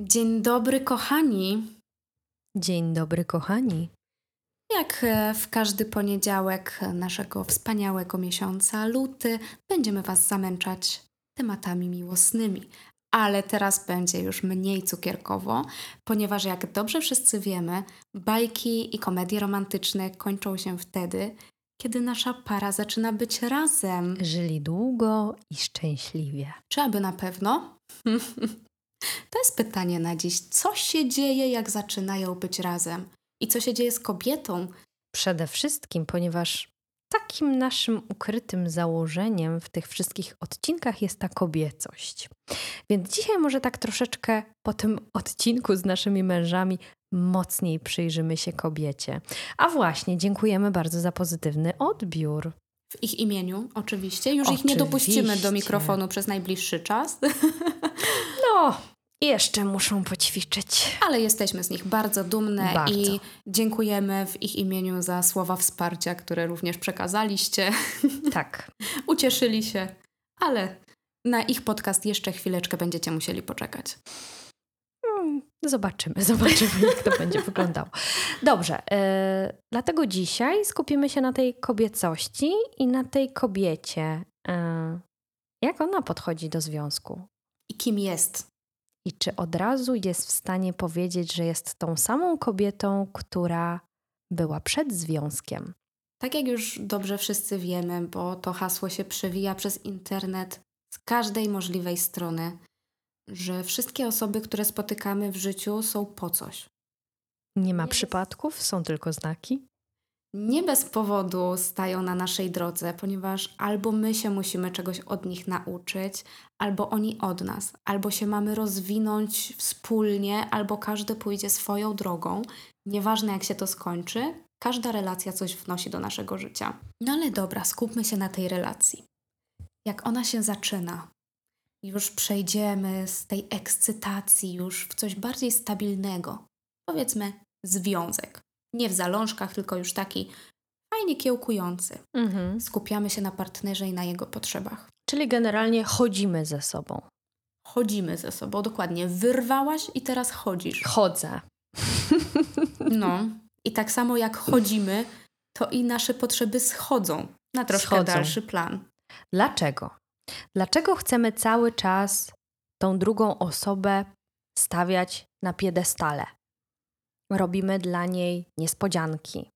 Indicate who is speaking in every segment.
Speaker 1: Dzień dobry, kochani.
Speaker 2: Dzień dobry, kochani.
Speaker 1: Jak e, w każdy poniedziałek naszego wspaniałego miesiąca, luty, będziemy Was zamęczać tematami miłosnymi. Ale teraz będzie już mniej cukierkowo, ponieważ jak dobrze wszyscy wiemy, bajki i komedie romantyczne kończą się wtedy, kiedy nasza para zaczyna być razem.
Speaker 2: Żyli długo i szczęśliwie.
Speaker 1: Czy aby na pewno? To jest pytanie na dziś. Co się dzieje, jak zaczynają być razem? I co się dzieje z kobietą?
Speaker 2: Przede wszystkim, ponieważ takim naszym ukrytym założeniem w tych wszystkich odcinkach jest ta kobiecość. Więc dzisiaj może tak troszeczkę po tym odcinku z naszymi mężami mocniej przyjrzymy się kobiecie. A właśnie, dziękujemy bardzo za pozytywny odbiór.
Speaker 1: W ich imieniu, oczywiście. Już oczywiście. ich nie dopuścimy do mikrofonu przez najbliższy czas.
Speaker 2: No, jeszcze muszą poćwiczyć.
Speaker 1: Ale jesteśmy z nich bardzo dumne bardzo. i dziękujemy w ich imieniu za słowa wsparcia, które również przekazaliście.
Speaker 2: Tak.
Speaker 1: Ucieszyli się, ale na ich podcast jeszcze chwileczkę będziecie musieli poczekać.
Speaker 2: Hmm, zobaczymy, zobaczymy, jak to będzie wyglądało. Dobrze, yy, dlatego dzisiaj skupimy się na tej kobiecości i na tej kobiecie. Yy, jak ona podchodzi do związku?
Speaker 1: I kim jest?
Speaker 2: I czy od razu jest w stanie powiedzieć, że jest tą samą kobietą, która była przed związkiem?
Speaker 1: Tak jak już dobrze wszyscy wiemy, bo to hasło się przewija przez internet z każdej możliwej strony, że wszystkie osoby, które spotykamy w życiu, są po coś.
Speaker 2: Nie ma przypadków, są tylko znaki
Speaker 1: nie bez powodu stają na naszej drodze, ponieważ albo my się musimy czegoś od nich nauczyć, albo oni od nas, albo się mamy rozwinąć wspólnie, albo każdy pójdzie swoją drogą. Nieważne jak się to skończy, każda relacja coś wnosi do naszego życia. No ale dobra, skupmy się na tej relacji. Jak ona się zaczyna, już przejdziemy z tej ekscytacji już w coś bardziej stabilnego. Powiedzmy związek nie w zalążkach, tylko już taki fajnie kiełkujący. Mhm. Skupiamy się na partnerze i na jego potrzebach.
Speaker 2: Czyli generalnie chodzimy ze sobą.
Speaker 1: Chodzimy ze sobą, dokładnie. Wyrwałaś i teraz chodzisz.
Speaker 2: Chodzę.
Speaker 1: No. I tak samo jak chodzimy, to i nasze potrzeby schodzą na troszkę schodzą. dalszy plan.
Speaker 2: Dlaczego? Dlaczego chcemy cały czas tą drugą osobę stawiać na piedestale? Robimy dla niej niespodzianki.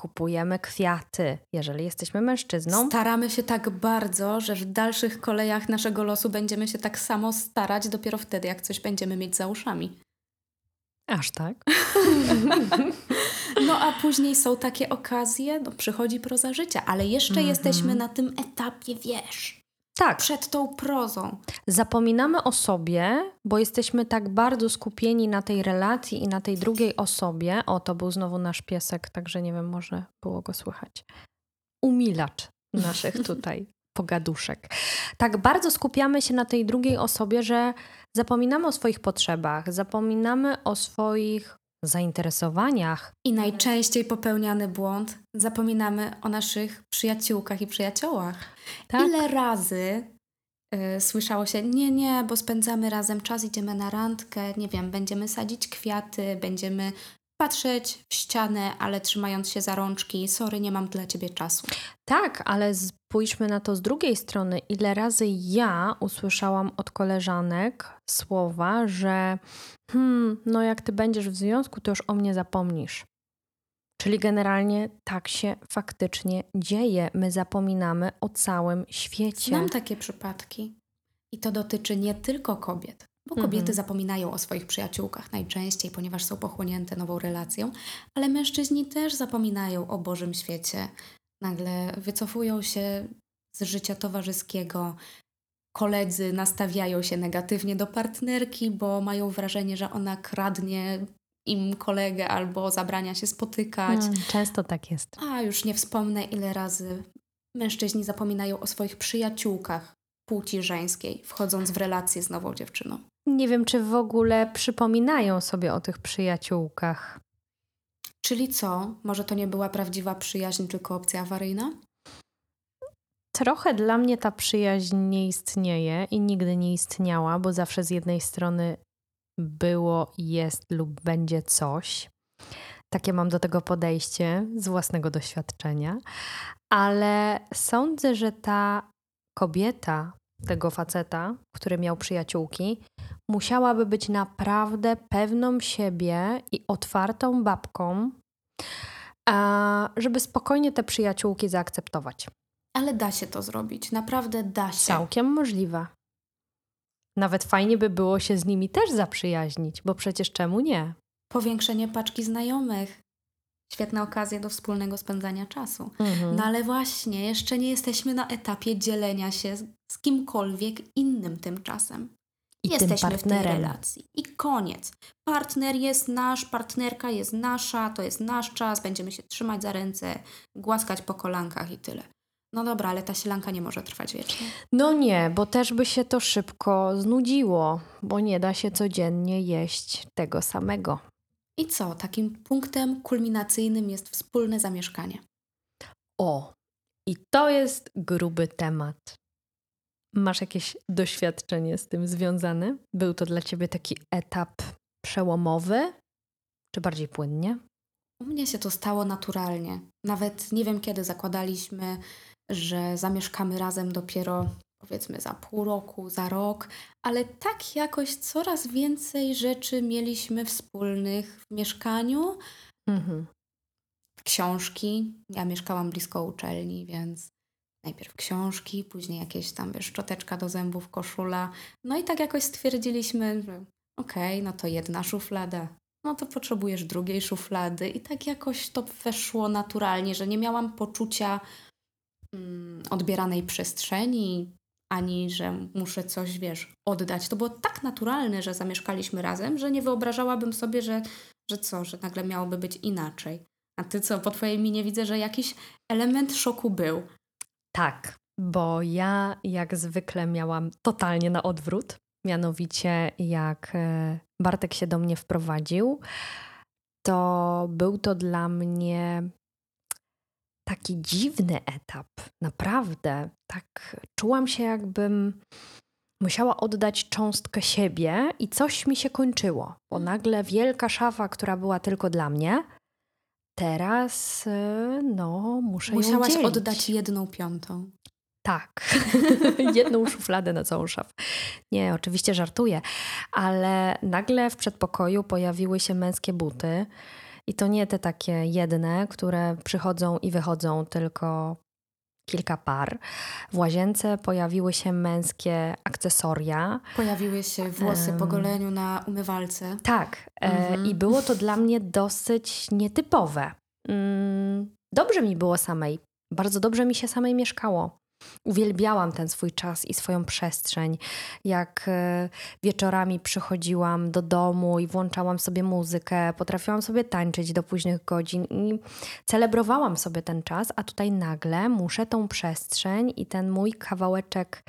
Speaker 2: Kupujemy kwiaty, jeżeli jesteśmy mężczyzną.
Speaker 1: Staramy się tak bardzo, że w dalszych kolejach naszego losu będziemy się tak samo starać dopiero wtedy, jak coś będziemy mieć za uszami.
Speaker 2: Aż tak?
Speaker 1: no a później są takie okazje, no przychodzi proza życia, ale jeszcze mm -hmm. jesteśmy na tym etapie, wiesz, tak. Przed tą prozą.
Speaker 2: Zapominamy o sobie, bo jesteśmy tak bardzo skupieni na tej relacji i na tej drugiej osobie. O, to był znowu nasz piesek, także nie wiem, może było go słychać. Umilacz naszych tutaj pogaduszek. Tak bardzo skupiamy się na tej drugiej osobie, że zapominamy o swoich potrzebach, zapominamy o swoich zainteresowaniach.
Speaker 1: I najczęściej popełniany błąd zapominamy o naszych przyjaciółkach i przyjaciołach. Tak? Ile razy y, słyszało się, nie, nie, bo spędzamy razem czas, idziemy na randkę, nie wiem, będziemy sadzić kwiaty, będziemy patrzeć w ścianę, ale trzymając się za rączki, sorry, nie mam dla ciebie czasu.
Speaker 2: Tak, ale spójrzmy na to z drugiej strony. Ile razy ja usłyszałam od koleżanek słowa, że hmm, no jak ty będziesz w związku, to już o mnie zapomnisz. Czyli generalnie tak się faktycznie dzieje. My zapominamy o całym świecie.
Speaker 1: Znam takie przypadki. I to dotyczy nie tylko kobiet, bo kobiety mhm. zapominają o swoich przyjaciółkach najczęściej, ponieważ są pochłonięte nową relacją, ale mężczyźni też zapominają o Bożym świecie. Nagle wycofują się z życia towarzyskiego. Koledzy nastawiają się negatywnie do partnerki, bo mają wrażenie, że ona kradnie im kolegę albo zabrania się spotykać. Hmm,
Speaker 2: często tak jest.
Speaker 1: A już nie wspomnę, ile razy mężczyźni zapominają o swoich przyjaciółkach płci żeńskiej, wchodząc w relację z nową dziewczyną.
Speaker 2: Nie wiem, czy w ogóle przypominają sobie o tych przyjaciółkach.
Speaker 1: Czyli co? Może to nie była prawdziwa przyjaźń, tylko opcja awaryjna?
Speaker 2: Trochę dla mnie ta przyjaźń nie istnieje i nigdy nie istniała, bo zawsze z jednej strony było, jest lub będzie coś. Takie mam do tego podejście z własnego doświadczenia, ale sądzę, że ta kobieta tego faceta, który miał przyjaciółki, musiałaby być naprawdę pewną siebie i otwartą babką, żeby spokojnie te przyjaciółki zaakceptować.
Speaker 1: Ale da się to zrobić, naprawdę da się.
Speaker 2: Całkiem możliwe. Nawet fajnie by było się z nimi też zaprzyjaźnić, bo przecież czemu nie?
Speaker 1: Powiększenie paczki znajomych. Świetna okazja do wspólnego spędzania czasu. Mhm. No ale właśnie, jeszcze nie jesteśmy na etapie dzielenia się z, kimkolwiek innym tymczasem. I jesteśmy w tej relacji. I koniec. Partner jest nasz, partnerka jest nasza, to jest nasz czas, będziemy się trzymać za ręce, głaskać po kolankach i tyle. No dobra, ale ta sielanka nie może trwać wiecznie.
Speaker 2: No nie, bo też by się to szybko znudziło, bo nie da się codziennie jeść tego samego.
Speaker 1: I co? Takim punktem kulminacyjnym jest wspólne zamieszkanie.
Speaker 2: O, i to jest gruby temat. Masz jakieś doświadczenie z tym związane? Był to dla ciebie taki etap przełomowy, czy bardziej płynnie?
Speaker 1: U mnie się to stało naturalnie. Nawet nie wiem, kiedy zakładaliśmy że zamieszkamy razem dopiero powiedzmy za pół roku, za rok, ale tak jakoś coraz więcej rzeczy mieliśmy wspólnych w mieszkaniu. Mhm. Książki. Ja mieszkałam blisko uczelni, więc najpierw książki, później jakieś tam wiesz, szczoteczka do zębów, koszula. No i tak jakoś stwierdziliśmy, że okej, okay, no to jedna szuflada, no to potrzebujesz drugiej szuflady. I tak jakoś to weszło naturalnie, że nie miałam poczucia Mm, odbieranej przestrzeni, ani że muszę coś, wiesz, oddać. To było tak naturalne, że zamieszkaliśmy razem, że nie wyobrażałabym sobie, że, że co, że nagle miałoby być inaczej. A ty co, po twojej minie widzę, że jakiś element szoku był.
Speaker 2: Tak, bo ja jak zwykle miałam totalnie na odwrót. Mianowicie, jak e, Bartek się do mnie wprowadził, to był to dla mnie taki dziwny etap, naprawdę. Tak czułam się, jakbym musiała oddać cząstkę siebie i coś mi się kończyło, bo mm. nagle wielka szafa, która była tylko dla mnie, teraz y, no muszę
Speaker 1: Musiałaś
Speaker 2: ją
Speaker 1: oddać jedną piątą.
Speaker 2: Tak, jedną szufladę na całą szafę. Nie, oczywiście żartuję, ale nagle w przedpokoju pojawiły się męskie buty i to nie te takie jedne, które przychodzą i wychodzą, tylko kilka par. W łazience pojawiły się męskie akcesoria.
Speaker 1: Pojawiły się włosy um, po goleniu na umywalce.
Speaker 2: Tak. E, mhm. I było to dla mnie dosyć nietypowe. Mm, dobrze mi było samej. Bardzo dobrze mi się samej mieszkało. Uwielbiałam ten swój czas i swoją przestrzeń. Jak e, wieczorami przychodziłam do domu i włączałam sobie muzykę, potrafiłam sobie tańczyć do późnych godzin i celebrowałam sobie ten czas, a tutaj nagle muszę tą przestrzeń i ten mój kawałeczek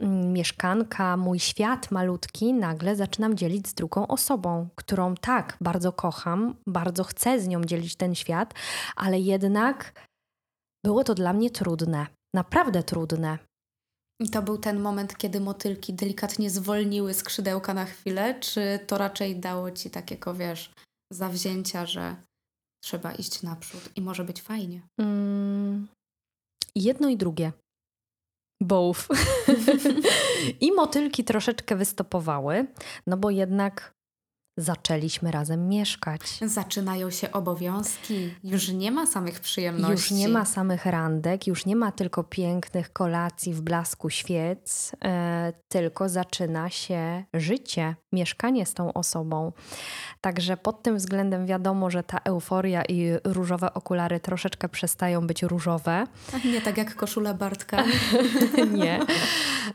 Speaker 2: mm, mieszkanka, mój świat malutki, nagle zaczynam dzielić z drugą osobą, którą tak bardzo kocham, bardzo chcę z nią dzielić ten świat, ale jednak było to dla mnie trudne naprawdę trudne.
Speaker 1: I to był ten moment, kiedy motylki delikatnie zwolniły skrzydełka na chwilę, czy to raczej dało ci takiego, wiesz, zawzięcia, że trzeba iść naprzód i może być fajnie? Mm,
Speaker 2: jedno i drugie. Both. I motylki troszeczkę wystopowały, no bo jednak zaczęliśmy razem mieszkać.
Speaker 1: Zaczynają się obowiązki, już nie ma samych przyjemności.
Speaker 2: Już nie ma samych randek, już nie ma tylko pięknych kolacji w blasku świec, e, tylko zaczyna się życie, mieszkanie z tą osobą. Także pod tym względem wiadomo, że ta euforia i różowe okulary troszeczkę przestają być różowe.
Speaker 1: Nie tak jak koszula Bartka.
Speaker 2: nie.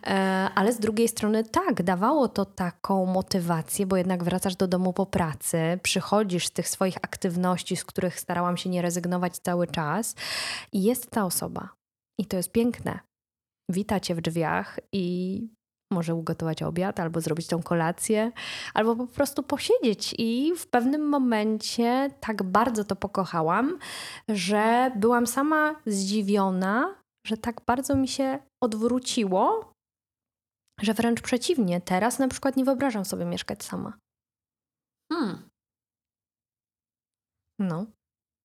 Speaker 2: E, ale z drugiej strony tak, dawało to taką motywację, bo jednak wracasz do domu po pracy, przychodzisz z tych swoich aktywności, z których starałam się nie rezygnować cały czas i jest ta osoba. I to jest piękne. Wita cię w drzwiach i może ugotować obiad, albo zrobić tą kolację, albo po prostu posiedzieć. I w pewnym momencie tak bardzo to pokochałam, że byłam sama zdziwiona, że tak bardzo mi się odwróciło, że wręcz przeciwnie, teraz na przykład nie wyobrażam sobie mieszkać sama.
Speaker 1: Hmm.
Speaker 2: No.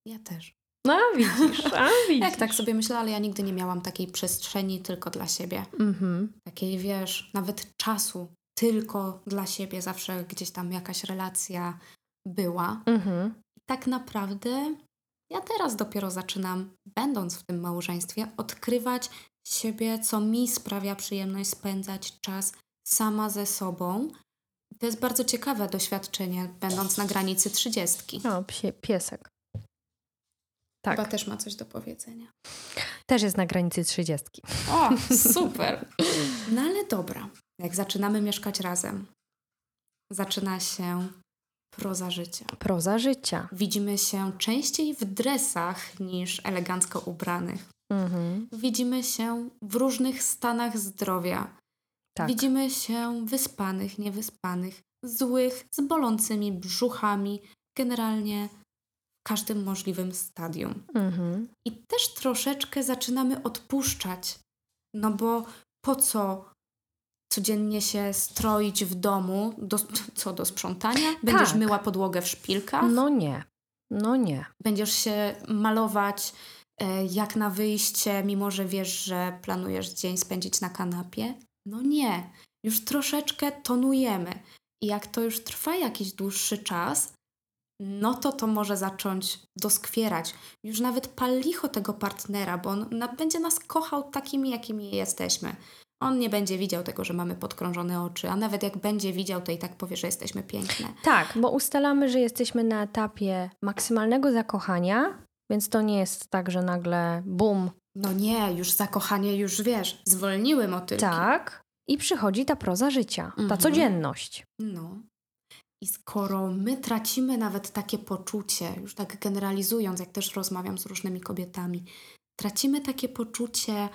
Speaker 1: Ja też.
Speaker 2: No, widzisz, a widzisz.
Speaker 1: Jak tak sobie myślę, ale ja nigdy nie miałam takiej przestrzeni tylko dla siebie.
Speaker 2: Mhm.
Speaker 1: Takiej, wiesz, nawet czasu tylko dla siebie. Zawsze gdzieś tam jakaś relacja była.
Speaker 2: Mhm.
Speaker 1: Tak naprawdę ja teraz dopiero zaczynam, będąc w tym małżeństwie, odkrywać siebie, co mi sprawia przyjemność spędzać czas sama ze sobą. To jest bardzo ciekawe doświadczenie, będąc na granicy trzydziestki.
Speaker 2: O, psie, piesek. Tak.
Speaker 1: Chyba też ma coś do powiedzenia.
Speaker 2: Też jest na granicy trzydziestki.
Speaker 1: O, super. No ale dobra, jak zaczynamy mieszkać razem, zaczyna się proza życia.
Speaker 2: Proza życia.
Speaker 1: Widzimy się częściej w dresach niż elegancko ubranych.
Speaker 2: Mhm.
Speaker 1: Widzimy się w różnych stanach zdrowia.
Speaker 2: Tak.
Speaker 1: Widzimy się wyspanych, niewyspanych, złych, z bolącymi brzuchami, generalnie w każdym możliwym stadium.
Speaker 2: Mhm.
Speaker 1: I też troszeczkę zaczynamy odpuszczać. No bo po co codziennie się stroić w domu? Do, co do sprzątania? Będziesz
Speaker 2: Tak.
Speaker 1: myła podłogę w szpilkach?
Speaker 2: No nie. No nie.
Speaker 1: Będziesz się malować e, jak na wyjście, mimo że wiesz, że planujesz dzień spędzić na kanapie? No nie. Już troszeczkę tonujemy. I jak to już trwa jakiś dłuższy czas, no to to może zacząć doskwierać. Już nawet pal licho tego partnera, bo on będzie nas kochał takimi, jakimi jesteśmy. On nie będzie widział tego, że mamy podkrążone oczy, a nawet jak będzie widział, to i tak powie, że jesteśmy piękne.
Speaker 2: Tak, bo ustalamy, że jesteśmy na etapie maksymalnego zakochania, więc to nie jest tak, że nagle bum,
Speaker 1: No nie, już zakochanie, już wiesz, zwolniły motylki.
Speaker 2: tak. I przychodzi ta proza życia, ta
Speaker 1: Mhm.
Speaker 2: codzienność.
Speaker 1: No. I skoro my tracimy nawet takie poczucie, już tak generalizując, jak też rozmawiam z różnymi kobietami, tracimy takie poczucie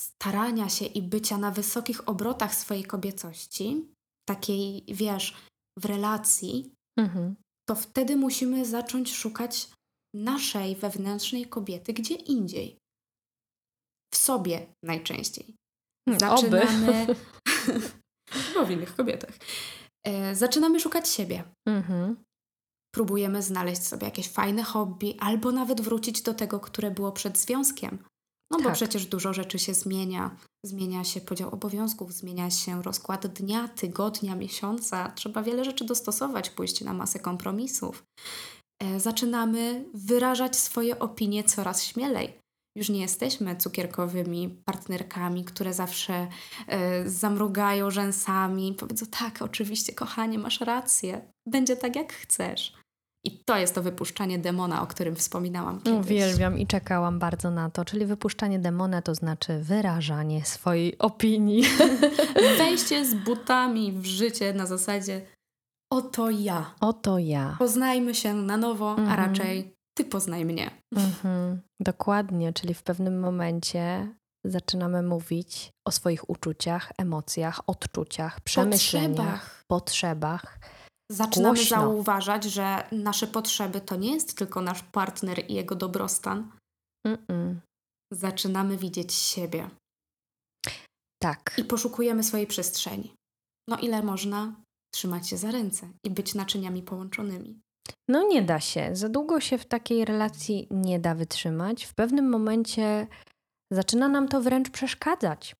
Speaker 1: starania się i bycia na wysokich obrotach swojej kobiecości, takiej, wiesz, w relacji,
Speaker 2: Mhm.
Speaker 1: to wtedy musimy zacząć szukać naszej wewnętrznej kobiety gdzie indziej. W sobie najczęściej.
Speaker 2: Hmm.
Speaker 1: Zaczynamy. Bo w innych kobietach. E, zaczynamy szukać siebie.
Speaker 2: Mhm.
Speaker 1: Próbujemy znaleźć sobie jakieś fajne hobby, albo nawet wrócić do tego, które było przed związkiem. No bo
Speaker 2: Tak.
Speaker 1: przecież dużo rzeczy się zmienia. Zmienia się podział obowiązków, zmienia się rozkład dnia, tygodnia, miesiąca. Trzeba wiele rzeczy dostosować, pójść na masę kompromisów. E, zaczynamy wyrażać swoje opinie coraz śmielej. Już nie jesteśmy cukierkowymi partnerkami, które zawsze e, zamrugają rzęsami i powiedzą: Tak, oczywiście, kochanie, masz rację. Będzie tak, jak chcesz. I to jest to wypuszczanie demona, o którym wspominałam kiedyś.
Speaker 2: Uwielbiam i czekałam bardzo na to. Czyli wypuszczanie demona to znaczy wyrażanie swojej opinii.
Speaker 1: Wejście z butami w życie na zasadzie: Oto ja.
Speaker 2: Oto ja.
Speaker 1: Poznajmy się na nowo, a
Speaker 2: Mhm.
Speaker 1: raczej ty poznaj mnie.
Speaker 2: Mhm. Dokładnie, czyli w pewnym momencie zaczynamy mówić o swoich uczuciach, emocjach, odczuciach, przemyśleniach,
Speaker 1: Potrzebach.
Speaker 2: potrzebach.
Speaker 1: Zaczynamy
Speaker 2: Głośno.
Speaker 1: zauważać, że nasze potrzeby to nie jest tylko nasz partner i jego dobrostan.
Speaker 2: Mm-mm.
Speaker 1: Zaczynamy widzieć siebie
Speaker 2: Tak.
Speaker 1: i poszukujemy swojej przestrzeni. No ile można trzymać się za ręce i być naczyniami połączonymi.
Speaker 2: No nie da się. Za długo się w takiej relacji nie da wytrzymać. W pewnym momencie zaczyna nam to wręcz przeszkadzać.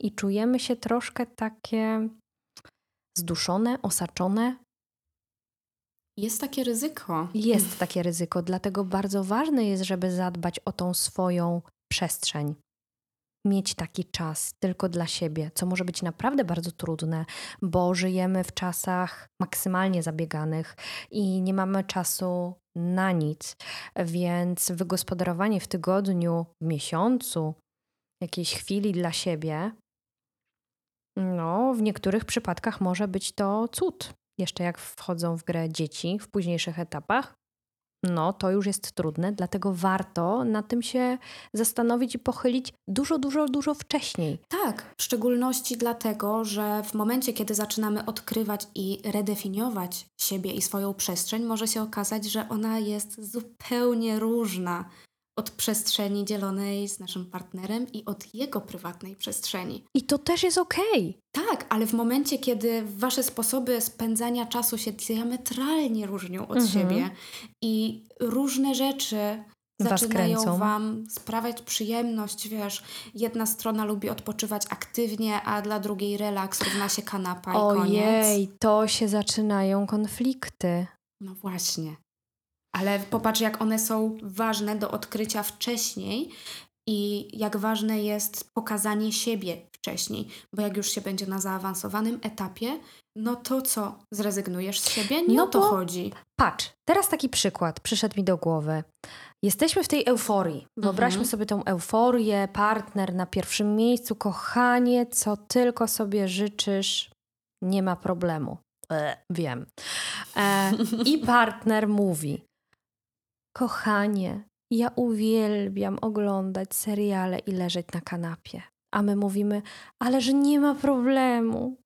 Speaker 2: I czujemy się troszkę takie zduszone, osaczone.
Speaker 1: Jest takie ryzyko.
Speaker 2: Jest takie ryzyko, dlatego bardzo ważne jest, żeby zadbać o tą swoją przestrzeń. Mieć taki czas tylko dla siebie, co może być naprawdę bardzo trudne, bo żyjemy w czasach maksymalnie zabieganych i nie mamy czasu na nic, więc wygospodarowanie w tygodniu, w miesiącu jakiejś chwili dla siebie, no, w niektórych przypadkach może być to cud. Jeszcze jak wchodzą w grę dzieci w późniejszych etapach, no to już jest trudne, dlatego warto na tym się zastanowić i pochylić dużo, dużo, dużo wcześniej.
Speaker 1: Tak, w szczególności dlatego, że w momencie, kiedy zaczynamy odkrywać i redefiniować siebie i swoją przestrzeń, może się okazać, że ona jest zupełnie różna od przestrzeni dzielonej z naszym partnerem i od jego prywatnej przestrzeni.
Speaker 2: I to też jest okej.
Speaker 1: Tak, ale w momencie, kiedy wasze sposoby spędzania czasu się diametralnie różnią od
Speaker 2: Mhm.
Speaker 1: siebie i różne rzeczy zaczynają wam sprawiać przyjemność, wiesz, jedna strona lubi odpoczywać aktywnie, a dla drugiej relaks równa się kanapa i koniec.
Speaker 2: Ojej, to się zaczynają konflikty.
Speaker 1: No właśnie. Ale popatrz, jak one są ważne do odkrycia wcześniej i jak ważne jest pokazanie siebie wcześniej. Bo jak już się będzie na zaawansowanym etapie, no to co? Zrezygnujesz z siebie? Nie
Speaker 2: No
Speaker 1: o to chodzi.
Speaker 2: Patrz, teraz taki przykład przyszedł mi do głowy. Jesteśmy w tej euforii. Wyobraźmy
Speaker 1: Mhm.
Speaker 2: sobie tą euforię, partner na pierwszym miejscu, kochanie, co tylko sobie życzysz, nie ma problemu. E, wiem. E, I partner mówi: Kochanie, ja uwielbiam oglądać seriale i leżeć na kanapie. A my mówimy: Ale że nie ma problemu.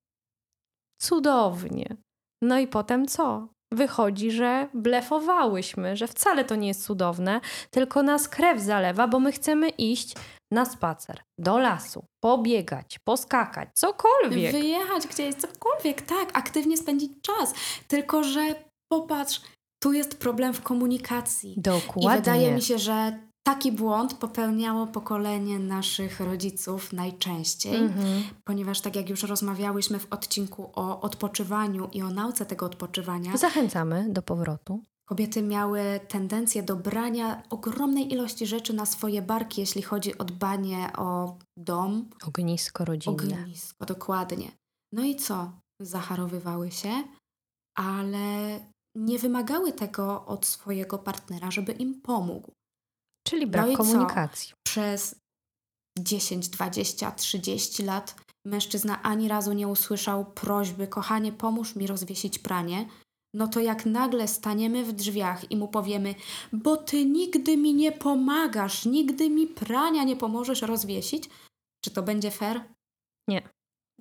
Speaker 2: Cudownie. No i potem co? Wychodzi, że blefowałyśmy, że wcale to nie jest cudowne, tylko nas krew zalewa, bo my chcemy iść na spacer, do lasu, pobiegać, poskakać, cokolwiek.
Speaker 1: Wyjechać gdzieś, cokolwiek, tak, aktywnie spędzić czas. Tylko, że popatrz, tu jest problem w komunikacji.
Speaker 2: Dokładnie.
Speaker 1: I wydaje mi się, że taki błąd popełniało pokolenie naszych rodziców najczęściej,
Speaker 2: Mhm.
Speaker 1: ponieważ tak jak już rozmawiałyśmy w odcinku o odpoczywaniu i o nauce tego odpoczywania,
Speaker 2: Zachęcamy do powrotu.
Speaker 1: kobiety miały tendencję do brania ogromnej ilości rzeczy na swoje barki, jeśli chodzi o dbanie o dom,
Speaker 2: Ognisko rodzinne.
Speaker 1: ognisko, dokładnie. No i co? Zacharowywały się, ale nie wymagały tego od swojego partnera, żeby im pomógł.
Speaker 2: Czyli brak
Speaker 1: No i co?
Speaker 2: komunikacji.
Speaker 1: przez 10, 20, 30 lat mężczyzna ani razu nie usłyszał prośby: Kochanie, pomóż mi rozwiesić pranie. No to jak nagle staniemy w drzwiach i mu powiemy: Bo ty nigdy mi nie pomagasz, nigdy mi prania nie pomożesz rozwiesić, czy to będzie fair?
Speaker 2: Nie.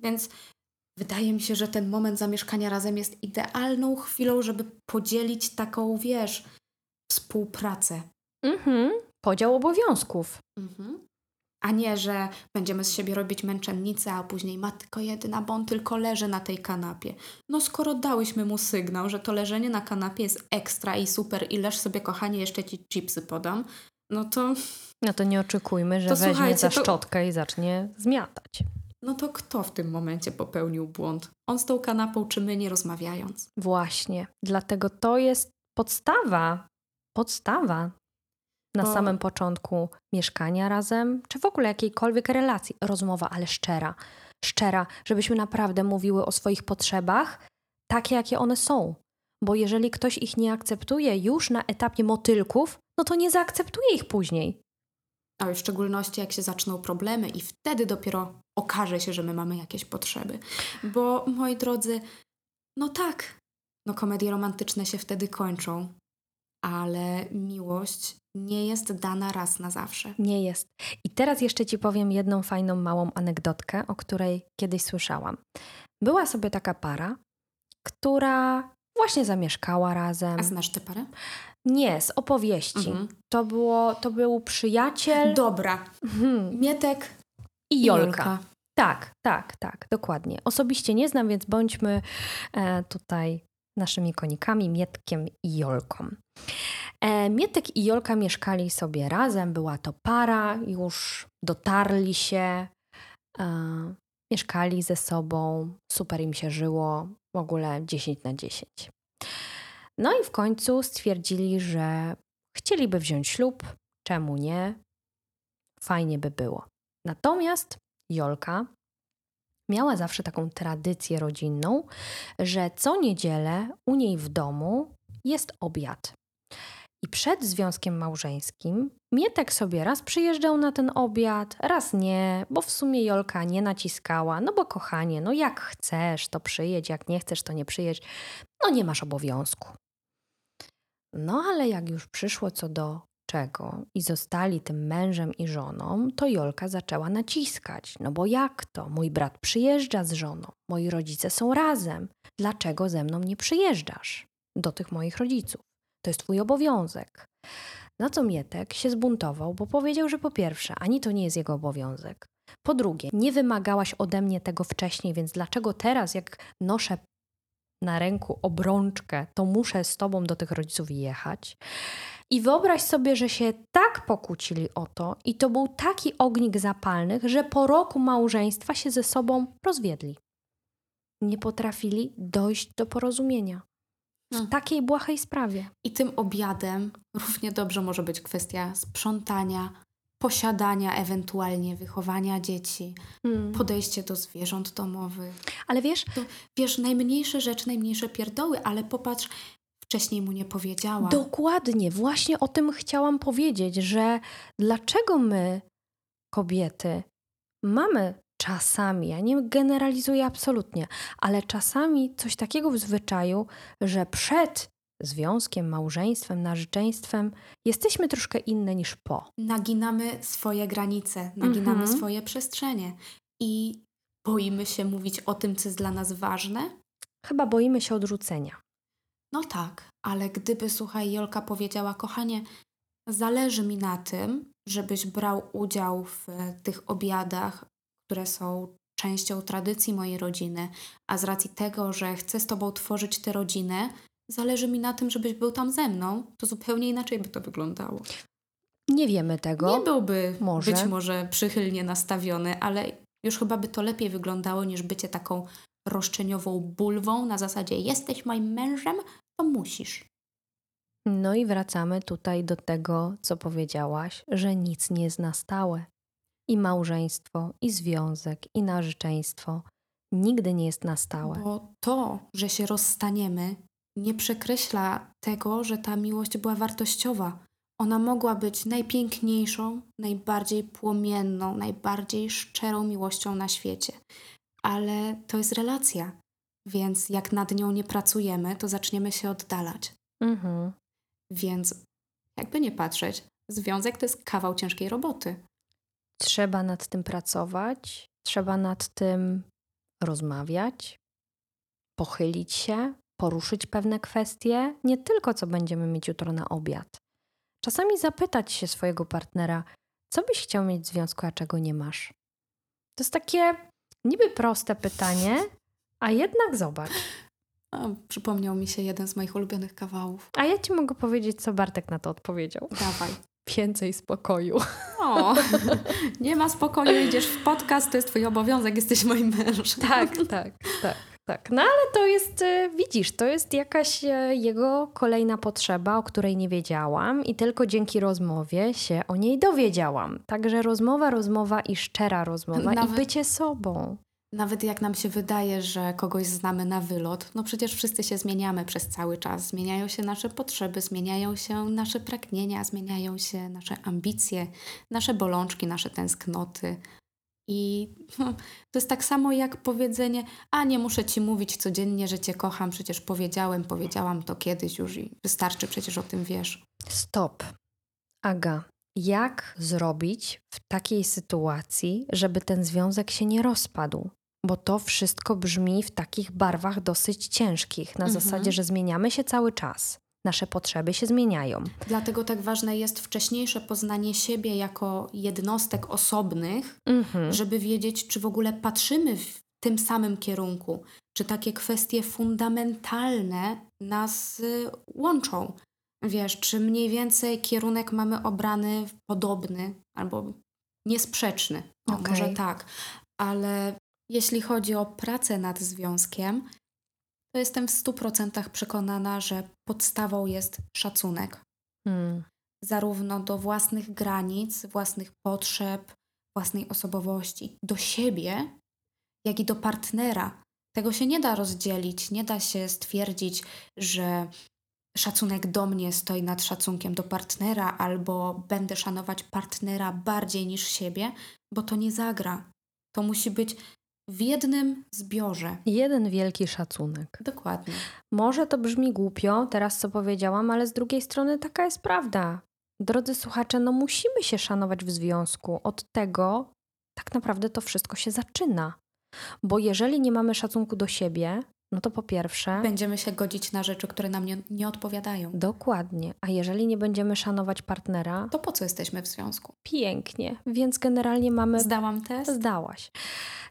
Speaker 1: Więc wydaje mi się, że ten moment zamieszkania razem jest idealną chwilą, żeby podzielić taką, wiesz, współpracę.
Speaker 2: Mhm. Podział obowiązków.
Speaker 1: Mhm. A nie, że będziemy z siebie robić męczennicę, a później matko jedyna, bo on tylko leży na tej kanapie. No skoro dałyśmy mu sygnał, że to leżenie na kanapie jest ekstra i super i leż sobie kochanie, jeszcze ci chipsy podam, no to,
Speaker 2: No to nie oczekujmy, że
Speaker 1: To
Speaker 2: weźmie za
Speaker 1: to-
Speaker 2: szczotkę i zacznie zmiatać.
Speaker 1: No to kto w tym momencie popełnił błąd? On z tą kanapą czy my nie rozmawiając?
Speaker 2: Właśnie. Dlatego to jest podstawa. Podstawa na
Speaker 1: Bo-
Speaker 2: samym początku mieszkania razem, czy w ogóle jakiejkolwiek relacji. Rozmowa, ale szczera. Szczera, żebyśmy naprawdę mówiły o swoich potrzebach takie, jakie one są. Bo jeżeli ktoś ich nie akceptuje już na etapie motylków, no to nie zaakceptuje ich później.
Speaker 1: A w szczególności jak się zaczną problemy i wtedy dopiero okaże się, że my mamy jakieś potrzeby. Bo moi drodzy, no tak, no komedie romantyczne się wtedy kończą, ale miłość nie jest dana raz na zawsze.
Speaker 2: Nie jest. I teraz jeszcze ci powiem jedną fajną, małą anegdotkę, o której kiedyś słyszałam. Była sobie taka para, która właśnie zamieszkała razem.
Speaker 1: A znasz tę parę?
Speaker 2: Nie, z opowieści.
Speaker 1: Mhm.
Speaker 2: To, było, to był przyjaciel
Speaker 1: Dobra.
Speaker 2: hmm,
Speaker 1: Mietek
Speaker 2: i
Speaker 1: i
Speaker 2: Jolka. Tak, tak, tak, dokładnie. Osobiście nie znam, więc bądźmy e, tutaj naszymi konikami, Mietkiem i Jolką. E, Mietek i Jolka mieszkali sobie razem, była to para, już dotarli się, e, mieszkali ze sobą, super im się żyło, w ogóle 10 na 10. No i w końcu stwierdzili, że chcieliby wziąć ślub, czemu nie? Fajnie by było. Natomiast Jolka miała zawsze taką tradycję rodzinną, że co niedzielę u niej w domu jest obiad. I przed związkiem małżeńskim Mietek sobie raz przyjeżdżał na ten obiad, raz nie, bo w sumie Jolka nie naciskała, no bo kochanie, no jak chcesz, to przyjedź, jak nie chcesz, to nie przyjedź, no nie masz obowiązku. No ale jak już przyszło co do czego i zostali tym mężem i żoną, to Jolka zaczęła naciskać. No bo jak to? Mój brat przyjeżdża z żoną, moi rodzice są razem. Dlaczego ze mną nie przyjeżdżasz do tych moich rodziców? To jest twój obowiązek. Na co Mietek się zbuntował, bo powiedział, że po pierwsze, ani to nie jest jego obowiązek. Po drugie, nie wymagałaś ode mnie tego wcześniej, więc dlaczego teraz, jak noszę na ręku obrączkę, to muszę z tobą do tych rodziców jechać? I wyobraź sobie, że się tak pokłócili o to, i to był taki ognik zapalnych, że po roku małżeństwa się ze sobą rozwiedli. Nie potrafili dojść do porozumienia w
Speaker 1: Hmm.
Speaker 2: takiej błahej sprawie.
Speaker 1: I tym obiadem równie dobrze może być kwestia sprzątania, posiadania, ewentualnie wychowania dzieci, podejście do zwierząt domowych.
Speaker 2: Ale wiesz,
Speaker 1: To, wiesz, najmniejsze rzeczy, najmniejsze pierdoły, ale popatrz, wcześniej mu nie powiedziała.
Speaker 2: Dokładnie, właśnie o tym chciałam powiedzieć, że dlaczego my, kobiety, mamy czasami, ja nie generalizuję absolutnie, ale czasami coś takiego w zwyczaju, że przed związkiem, małżeństwem, narzeczeństwem jesteśmy troszkę inne niż po.
Speaker 1: Naginamy swoje granice, naginamy
Speaker 2: Mhm.
Speaker 1: swoje przestrzenie i boimy się mówić o tym, co jest dla nas ważne.
Speaker 2: Chyba boimy się odrzucenia.
Speaker 1: No tak, ale gdyby, słuchaj, Jolka powiedziała, kochanie, zależy mi na tym, żebyś brał udział w e, tych obiadach, które są częścią tradycji mojej rodziny, a z racji tego, że chcę z tobą tworzyć tę rodzinę, zależy mi na tym, żebyś był tam ze mną, to zupełnie inaczej by to wyglądało.
Speaker 2: Nie wiemy tego.
Speaker 1: Nie byłby
Speaker 2: może.
Speaker 1: być może przychylnie nastawiony, ale już chyba by to lepiej wyglądało niż bycie taką roszczeniową bulwą na zasadzie jesteś moim mężem, to musisz.
Speaker 2: No i wracamy tutaj do tego, co powiedziałaś, że nic nie jest na stałe. I małżeństwo, i związek, i narzeczeństwo nigdy nie jest na stałe.
Speaker 1: Bo to, że się rozstaniemy, nie przekreśla tego, że ta miłość była wartościowa. Ona mogła być najpiękniejszą, najbardziej płomienną, najbardziej szczerą miłością na świecie. Ale to jest relacja, więc jak nad nią nie pracujemy, to zaczniemy się oddalać.
Speaker 2: Mhm.
Speaker 1: Więc jakby nie patrzeć, związek to jest kawał ciężkiej roboty.
Speaker 2: Trzeba nad tym pracować, trzeba nad tym rozmawiać, pochylić się, poruszyć pewne kwestie, nie tylko co będziemy mieć jutro na obiad. Czasami zapytać się swojego partnera, co byś chciał mieć w związku, a czego nie masz. To jest takie niby proste pytanie, a jednak zobacz.
Speaker 1: A, przypomniał mi się jeden z moich ulubionych kawałów.
Speaker 2: A ja ci mogę powiedzieć, co Bartek na to odpowiedział.
Speaker 1: Dawaj.
Speaker 2: Więcej spokoju.
Speaker 1: O, nie ma spokoju, idziesz w podcast, to jest twój obowiązek, jesteś moim mężem.
Speaker 2: Tak, tak, tak, tak. No ale to jest, e, widzisz, to jest jakaś e, jego kolejna potrzeba, o której nie wiedziałam i tylko dzięki rozmowie się o niej dowiedziałam. Także rozmowa, rozmowa i szczera rozmowa
Speaker 1: Nawet-
Speaker 2: i bycie sobą.
Speaker 1: Nawet jak nam się wydaje, że kogoś znamy na wylot, no przecież wszyscy się zmieniamy przez cały czas. Zmieniają się nasze potrzeby, zmieniają się nasze pragnienia, zmieniają się nasze ambicje, nasze bolączki, nasze tęsknoty. I to jest tak samo jak powiedzenie, a nie muszę ci mówić codziennie, że cię kocham, przecież powiedziałem, powiedziałam to kiedyś już i wystarczy, przecież o tym wiesz.
Speaker 2: Stop. Aga, jak zrobić w takiej sytuacji, żeby ten związek się nie rozpadł? Bo to wszystko brzmi w takich barwach dosyć ciężkich, na
Speaker 1: Mhm.
Speaker 2: zasadzie, że zmieniamy się cały czas. Nasze potrzeby się zmieniają.
Speaker 1: Dlatego tak ważne jest wcześniejsze poznanie siebie jako jednostek osobnych,
Speaker 2: Mhm.
Speaker 1: żeby wiedzieć, czy w ogóle patrzymy w tym samym kierunku, czy takie kwestie fundamentalne nas y, łączą. Wiesz, czy mniej więcej kierunek mamy obrany podobny albo niesprzeczny. O,
Speaker 2: Okej.
Speaker 1: Może tak, ale jeśli chodzi o pracę nad związkiem, to jestem w 100% przekonana, że podstawą jest szacunek
Speaker 2: Hmm.
Speaker 1: zarówno do własnych granic, własnych potrzeb, własnej osobowości, do siebie, jak i do partnera. Tego się nie da rozdzielić, nie da się stwierdzić, że szacunek do mnie stoi nad szacunkiem do partnera, albo będę szanować partnera bardziej niż siebie, bo to nie zagra. To musi być w jednym zbiorze.
Speaker 2: Jeden wielki szacunek.
Speaker 1: Dokładnie.
Speaker 2: Może to brzmi głupio, teraz co powiedziałam, ale z drugiej strony taka jest prawda. Drodzy słuchacze, no musimy się szanować w związku. Od tego tak naprawdę to wszystko się zaczyna. Bo jeżeli nie mamy szacunku do siebie, no to po pierwsze.
Speaker 1: Będziemy się godzić na rzeczy, które nam nie, nie odpowiadają.
Speaker 2: Dokładnie. A jeżeli nie będziemy szanować partnera,
Speaker 1: to po co jesteśmy w związku?
Speaker 2: Pięknie. Więc generalnie mamy.
Speaker 1: Zdałam test?
Speaker 2: Zdałaś.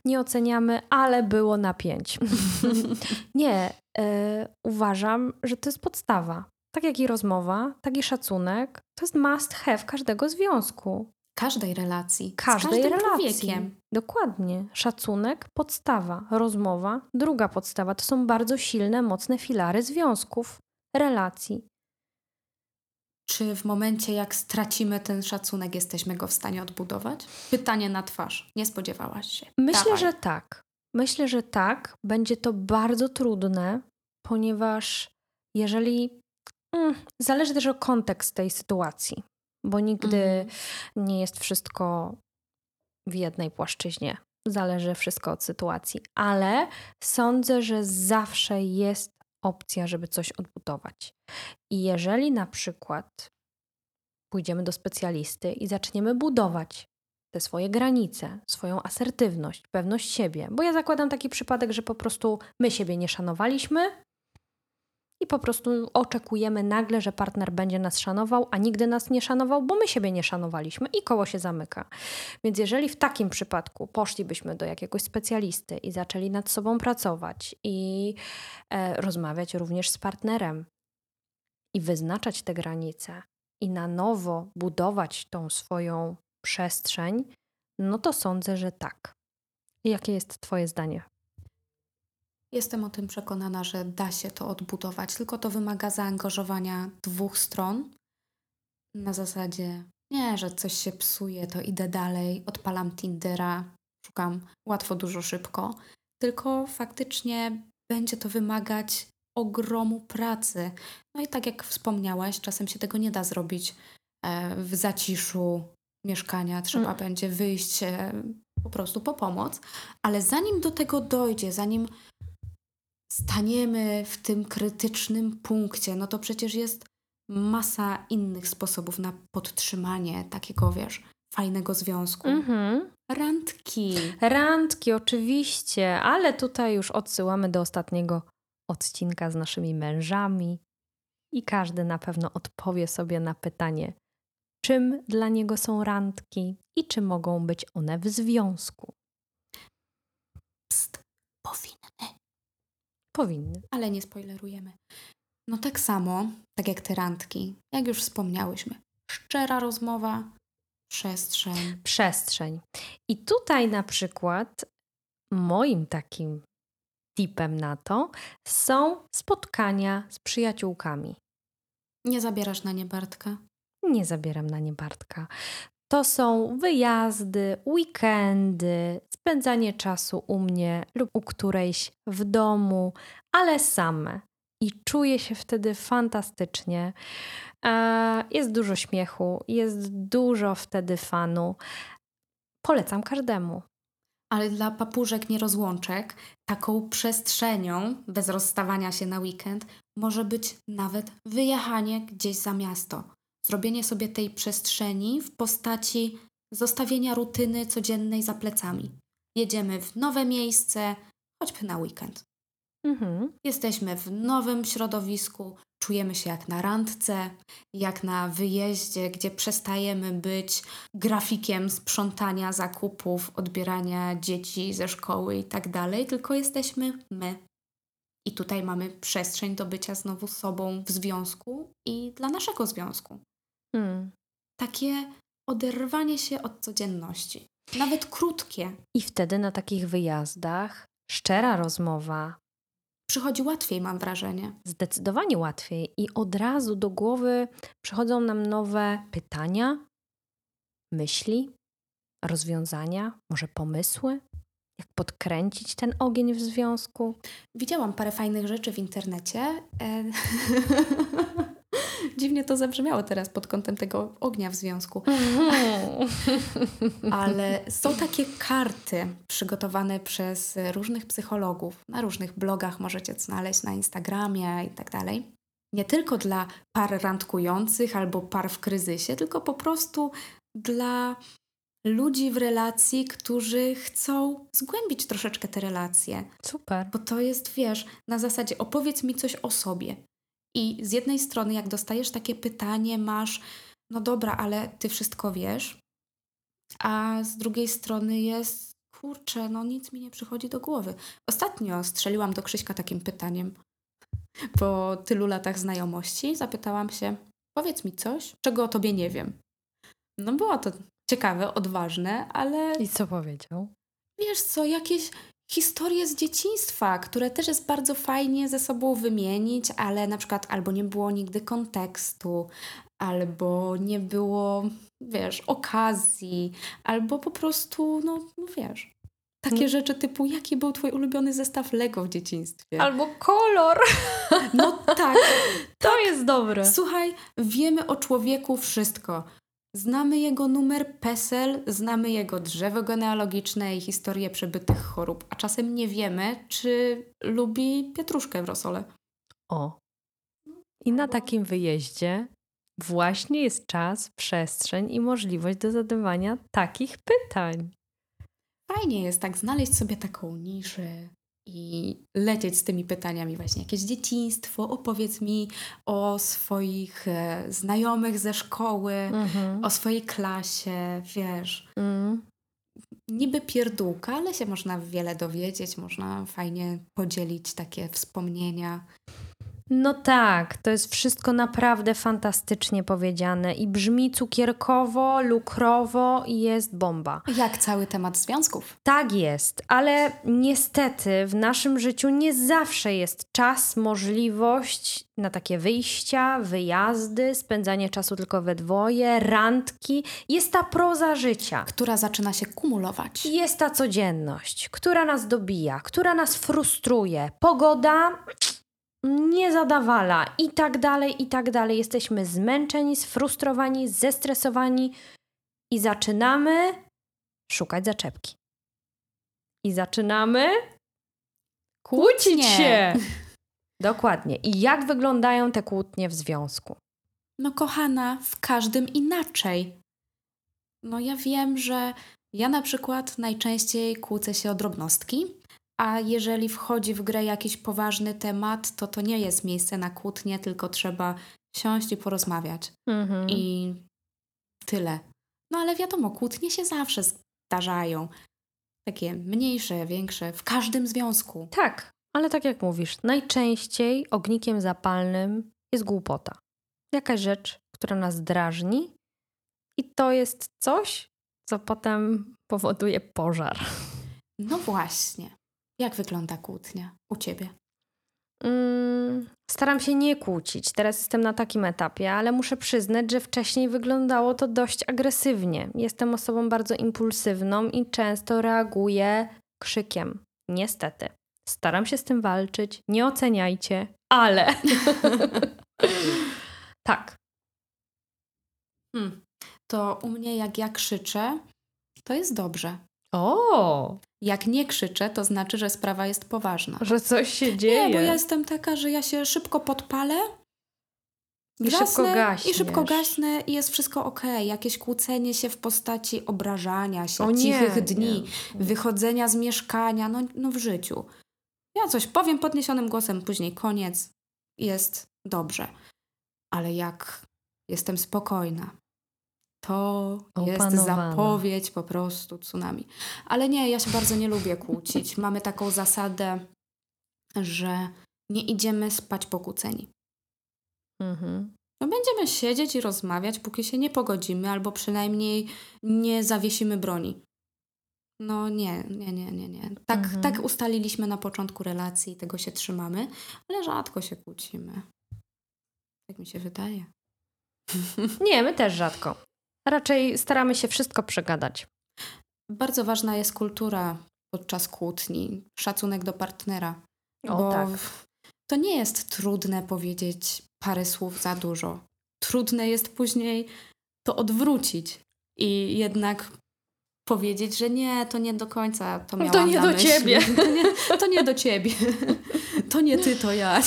Speaker 2: Nie oceniamy, ale było na pięć. nie. E, uważam, że to jest podstawa. Tak jak i rozmowa, tak i szacunek, to jest must have każdego związku.
Speaker 1: Każdej relacji.
Speaker 2: Każdej relacji. Człowiekiem. Dokładnie. Szacunek, podstawa. Rozmowa, druga podstawa. To są bardzo silne, mocne filary związków, relacji.
Speaker 1: Czy w momencie, jak stracimy ten szacunek, jesteśmy go w stanie odbudować? Pytanie na twarz. Nie spodziewałaś się.
Speaker 2: Myślę, Dawaj. że tak. Myślę, że tak. Będzie to bardzo trudne, ponieważ jeżeli. Mm, zależy też o kontekst tej sytuacji, bo nigdy mm. nie jest wszystko w jednej płaszczyźnie. Zależy wszystko od sytuacji, ale sądzę, że zawsze jest opcja, żeby coś odbudować. I jeżeli na przykład pójdziemy do specjalisty i zaczniemy budować te swoje granice, swoją asertywność, pewność siebie, bo ja zakładam taki przypadek, że po prostu my siebie nie szanowaliśmy, i po prostu oczekujemy nagle, że partner będzie nas szanował, a nigdy nas nie szanował, bo my siebie nie szanowaliśmy i koło się zamyka. Więc jeżeli w takim przypadku poszlibyśmy do jakiegoś specjalisty i zaczęli nad sobą pracować i e, rozmawiać również z partnerem i wyznaczać te granice i na nowo budować tą swoją przestrzeń, no to sądzę, że tak. Jakie jest Twoje zdanie
Speaker 1: Jestem o tym przekonana, że da się to odbudować, tylko to wymaga zaangażowania dwóch stron. Na zasadzie nie, że coś się psuje, to idę dalej, odpalam Tindera, szukam łatwo, dużo, szybko. Tylko faktycznie będzie to wymagać ogromu pracy. No i tak jak wspomniałaś, czasem się tego nie da zrobić e, w zaciszu mieszkania. Trzeba mm. będzie wyjść e, po prostu po pomoc. Ale zanim do tego dojdzie, zanim staniemy w tym krytycznym punkcie, no to przecież jest masa innych sposobów na podtrzymanie takiego, wiesz, fajnego związku. Mhm. Randki.
Speaker 2: Randki, oczywiście, ale tutaj już odsyłamy do ostatniego odcinka z naszymi mężami i każdy na pewno odpowie sobie na pytanie, czym dla niego są randki i czy mogą być one w związku.
Speaker 1: Psst, powinny.
Speaker 2: Powinny.
Speaker 1: Ale nie spoilerujemy. No tak samo, tak jak te randki, jak już wspomniałyśmy. Szczera rozmowa, przestrzeń.
Speaker 2: Przestrzeń. I tutaj na przykład moim takim tipem na to są spotkania z przyjaciółkami.
Speaker 1: Nie zabierasz na nie Bartka?
Speaker 2: Nie zabieram na nie Bartka. To są wyjazdy, weekendy, spędzanie czasu u mnie lub u którejś w domu, ale same. I czuję się wtedy fantastycznie. E, jest dużo śmiechu, jest dużo wtedy fanu. Polecam każdemu.
Speaker 1: Ale dla papużek nierozłączek taką przestrzenią bez rozstawania się na weekend może być nawet wyjechanie gdzieś za miasto zrobienie sobie tej przestrzeni w postaci zostawienia rutyny codziennej za plecami. Jedziemy w nowe miejsce, choćby na weekend. Mhm. Jesteśmy w nowym środowisku, czujemy się jak na randce, jak na wyjeździe, gdzie przestajemy być grafikiem sprzątania zakupów, odbierania dzieci ze szkoły i tak dalej, tylko jesteśmy my. I tutaj mamy przestrzeń do bycia znowu sobą w związku i dla naszego związku. Hmm. Takie oderwanie się od codzienności, nawet krótkie.
Speaker 2: I wtedy na takich wyjazdach szczera rozmowa
Speaker 1: przychodzi łatwiej, mam wrażenie.
Speaker 2: Zdecydowanie łatwiej i od razu do głowy przychodzą nam nowe pytania, myśli, rozwiązania, może pomysły, jak podkręcić ten ogień w związku.
Speaker 1: Widziałam parę fajnych rzeczy w internecie. E, Dziwnie to zabrzmiało teraz pod kątem tego ognia w związku. Ale są takie karty przygotowane przez różnych psychologów. Na różnych blogach możecie znaleźć na Instagramie i tak dalej. Nie tylko dla par randkujących albo par w kryzysie, tylko po prostu dla ludzi w relacji, którzy chcą zgłębić troszeczkę te relacje.
Speaker 2: Super.
Speaker 1: Bo to jest, wiesz, na zasadzie opowiedz mi coś o sobie. I z jednej strony, jak dostajesz takie pytanie, masz, no dobra, ale ty wszystko wiesz, a z drugiej strony jest, kurczę, no nic mi nie przychodzi do głowy. Ostatnio strzeliłam do Krzyśka takim pytaniem. Po tylu latach znajomości zapytałam się, powiedz mi coś, czego o tobie nie wiem. No było to ciekawe, odważne, ale...
Speaker 2: I co powiedział?
Speaker 1: Wiesz co, jakieś historie z dzieciństwa, które też jest bardzo fajnie ze sobą wymienić, ale na przykład albo nie było nigdy kontekstu, albo nie było, wiesz, okazji, albo po prostu, no, no wiesz, takie hmm. rzeczy typu, jaki był twój ulubiony zestaw Lego w dzieciństwie?
Speaker 2: Albo kolor.
Speaker 1: No tak.
Speaker 2: to tak. jest dobre.
Speaker 1: Słuchaj, wiemy o człowieku wszystko. Znamy jego numer PESEL, znamy jego drzewo genealogiczne i historię przebytych chorób, a czasem nie wiemy, czy lubi pietruszkę w rosole.
Speaker 2: O. I na takim wyjeździe właśnie jest czas, przestrzeń i możliwość do zadawania takich pytań.
Speaker 1: Fajnie jest tak znaleźć sobie taką niszę i lecieć z tymi pytaniami właśnie. Jakieś dzieciństwo, opowiedz mi o swoich e, znajomych ze szkoły, mhm. o swojej klasie, wiesz. Mm. Niby pierdółka, ale się można wiele dowiedzieć, można fajnie podzielić takie wspomnienia.
Speaker 2: No tak, to jest wszystko naprawdę fantastycznie powiedziane i brzmi cukierkowo, lukrowo i jest bomba.
Speaker 1: Jak cały temat związków.
Speaker 2: Tak jest, ale niestety w naszym życiu nie zawsze jest czas, możliwość na takie wyjścia, wyjazdy, spędzanie czasu tylko we dwoje, randki. Jest ta proza życia,
Speaker 1: która zaczyna się kumulować.
Speaker 2: Jest ta codzienność, która nas dobija, która nas frustruje. Pogoda nie zadawala i tak dalej, i tak dalej. Jesteśmy zmęczeni, sfrustrowani, zestresowani i zaczynamy szukać zaczepki. I zaczynamy kłócić się. Dokładnie. I jak wyglądają te kłótnie w związku?
Speaker 1: No, kochana, w każdym inaczej. No, ja wiem, że ja na przykład najczęściej kłócę się o drobnostki, a jeżeli wchodzi w grę jakiś poważny temat, to to nie jest miejsce na kłótnie, tylko trzeba siąść i porozmawiać. Mhm. I tyle. No ale wiadomo, kłótnie się zawsze zdarzają. Takie mniejsze, większe, w każdym związku.
Speaker 2: Tak, ale tak jak mówisz, najczęściej ognikiem zapalnym jest głupota. Jakaś rzecz, która nas drażni, i to jest coś, co potem powoduje pożar.
Speaker 1: No właśnie. Jak wygląda kłótnia u ciebie?
Speaker 2: Mm, staram się nie kłócić. Teraz jestem na takim etapie, ale muszę przyznać, że wcześniej wyglądało to dość agresywnie. Jestem osobą bardzo impulsywną i często reaguję krzykiem. Niestety. Staram się z tym walczyć. Nie oceniajcie, ale. tak.
Speaker 1: Hmm. To u mnie, jak ja krzyczę, to jest dobrze.
Speaker 2: O!
Speaker 1: Jak nie krzyczę, to znaczy, że sprawa jest poważna.
Speaker 2: Że coś się dzieje.
Speaker 1: Nie, bo ja jestem taka, że ja się szybko podpalę.
Speaker 2: I szybko gaśnie.
Speaker 1: I szybko gaśnę i jest wszystko ok. Jakieś kłócenie się w postaci obrażania się, o cichych nie, dni, nie. wychodzenia z mieszkania, no, no w życiu. Ja coś powiem podniesionym głosem, później koniec, jest dobrze. Ale jak jestem spokojna, to jest zapowiedź po prostu tsunami. Ale nie, ja się bardzo nie lubię kłócić. Mamy taką zasadę, że nie idziemy spać pokłóceni. Mhm. No będziemy siedzieć i rozmawiać, póki się nie pogodzimy, albo przynajmniej nie zawiesimy broni. No nie, nie, nie, nie, nie. Tak, mhm. tak ustaliliśmy na początku relacji, tego się trzymamy, ale rzadko się kłócimy. Tak mi się wydaje.
Speaker 2: Nie, my też rzadko. Raczej staramy się wszystko przegadać.
Speaker 1: Bardzo ważna jest kultura podczas kłótni, szacunek do partnera.
Speaker 2: O, bo tak.
Speaker 1: To nie jest trudne powiedzieć parę słów za dużo. Trudne jest później to odwrócić i jednak powiedzieć, że nie, to nie do końca to miałam
Speaker 2: To nie do
Speaker 1: myśli.
Speaker 2: ciebie.
Speaker 1: To nie, to nie do ciebie. To nie ty, to ja.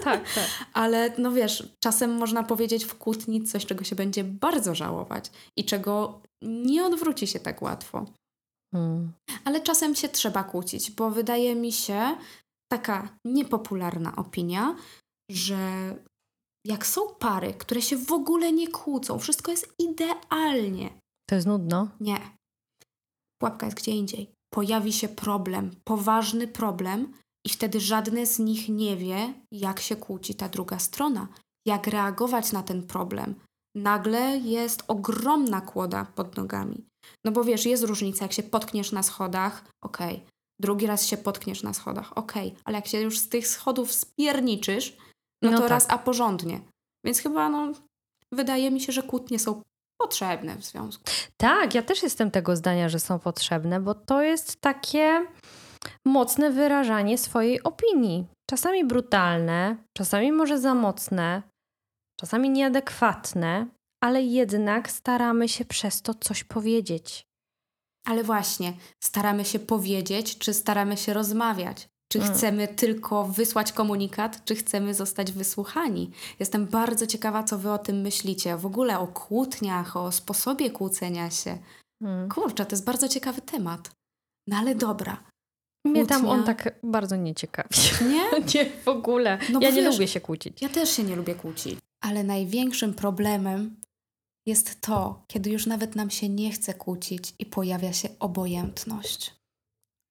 Speaker 2: Tak, tak.
Speaker 1: Ale no wiesz, czasem można powiedzieć w kłótni coś, czego się będzie bardzo żałować i czego nie odwróci się tak łatwo. Hmm. Ale czasem się trzeba kłócić, bo wydaje mi się taka niepopularna opinia, że jak są pary, które się w ogóle nie kłócą, wszystko jest idealnie.
Speaker 2: To jest nudno?
Speaker 1: Nie. Pułapka jest gdzie indziej. Pojawi się problem, poważny problem, i wtedy żadne z nich nie wie, jak się kłóci ta druga strona, jak reagować na ten problem. Nagle jest ogromna kłoda pod nogami. No bo wiesz, jest różnica, jak się potkniesz na schodach, okej, okay. drugi raz się potkniesz na schodach, okej, okay. ale jak się już z tych schodów spierniczysz, no, no to tak. raz a porządnie. Więc chyba, no, wydaje mi się, że kłótnie są potrzebne w związku.
Speaker 2: Tak, ja też jestem tego zdania, że są potrzebne, bo to jest takie mocne wyrażanie swojej opinii. Czasami brutalne, czasami może za mocne, czasami nieadekwatne, ale jednak staramy się przez to coś powiedzieć.
Speaker 1: Ale właśnie, staramy się powiedzieć, czy staramy się rozmawiać? Czy mm. chcemy tylko wysłać komunikat, czy chcemy zostać wysłuchani? Jestem bardzo ciekawa, co wy o tym myślicie. W ogóle o kłótniach, o sposobie kłócenia się. Mm. Kurczę, to jest bardzo ciekawy temat. No ale dobra.
Speaker 2: Mnie tam on tak bardzo nie ciekawi. Nie? nie, w ogóle. No ja nie wiesz, lubię się kłócić.
Speaker 1: Ja też się nie lubię kłócić. Ale największym problemem jest to, kiedy już nawet nam się nie chce kłócić i pojawia się obojętność.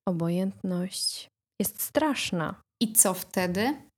Speaker 2: Obojętność jest straszna.
Speaker 1: I co wtedy?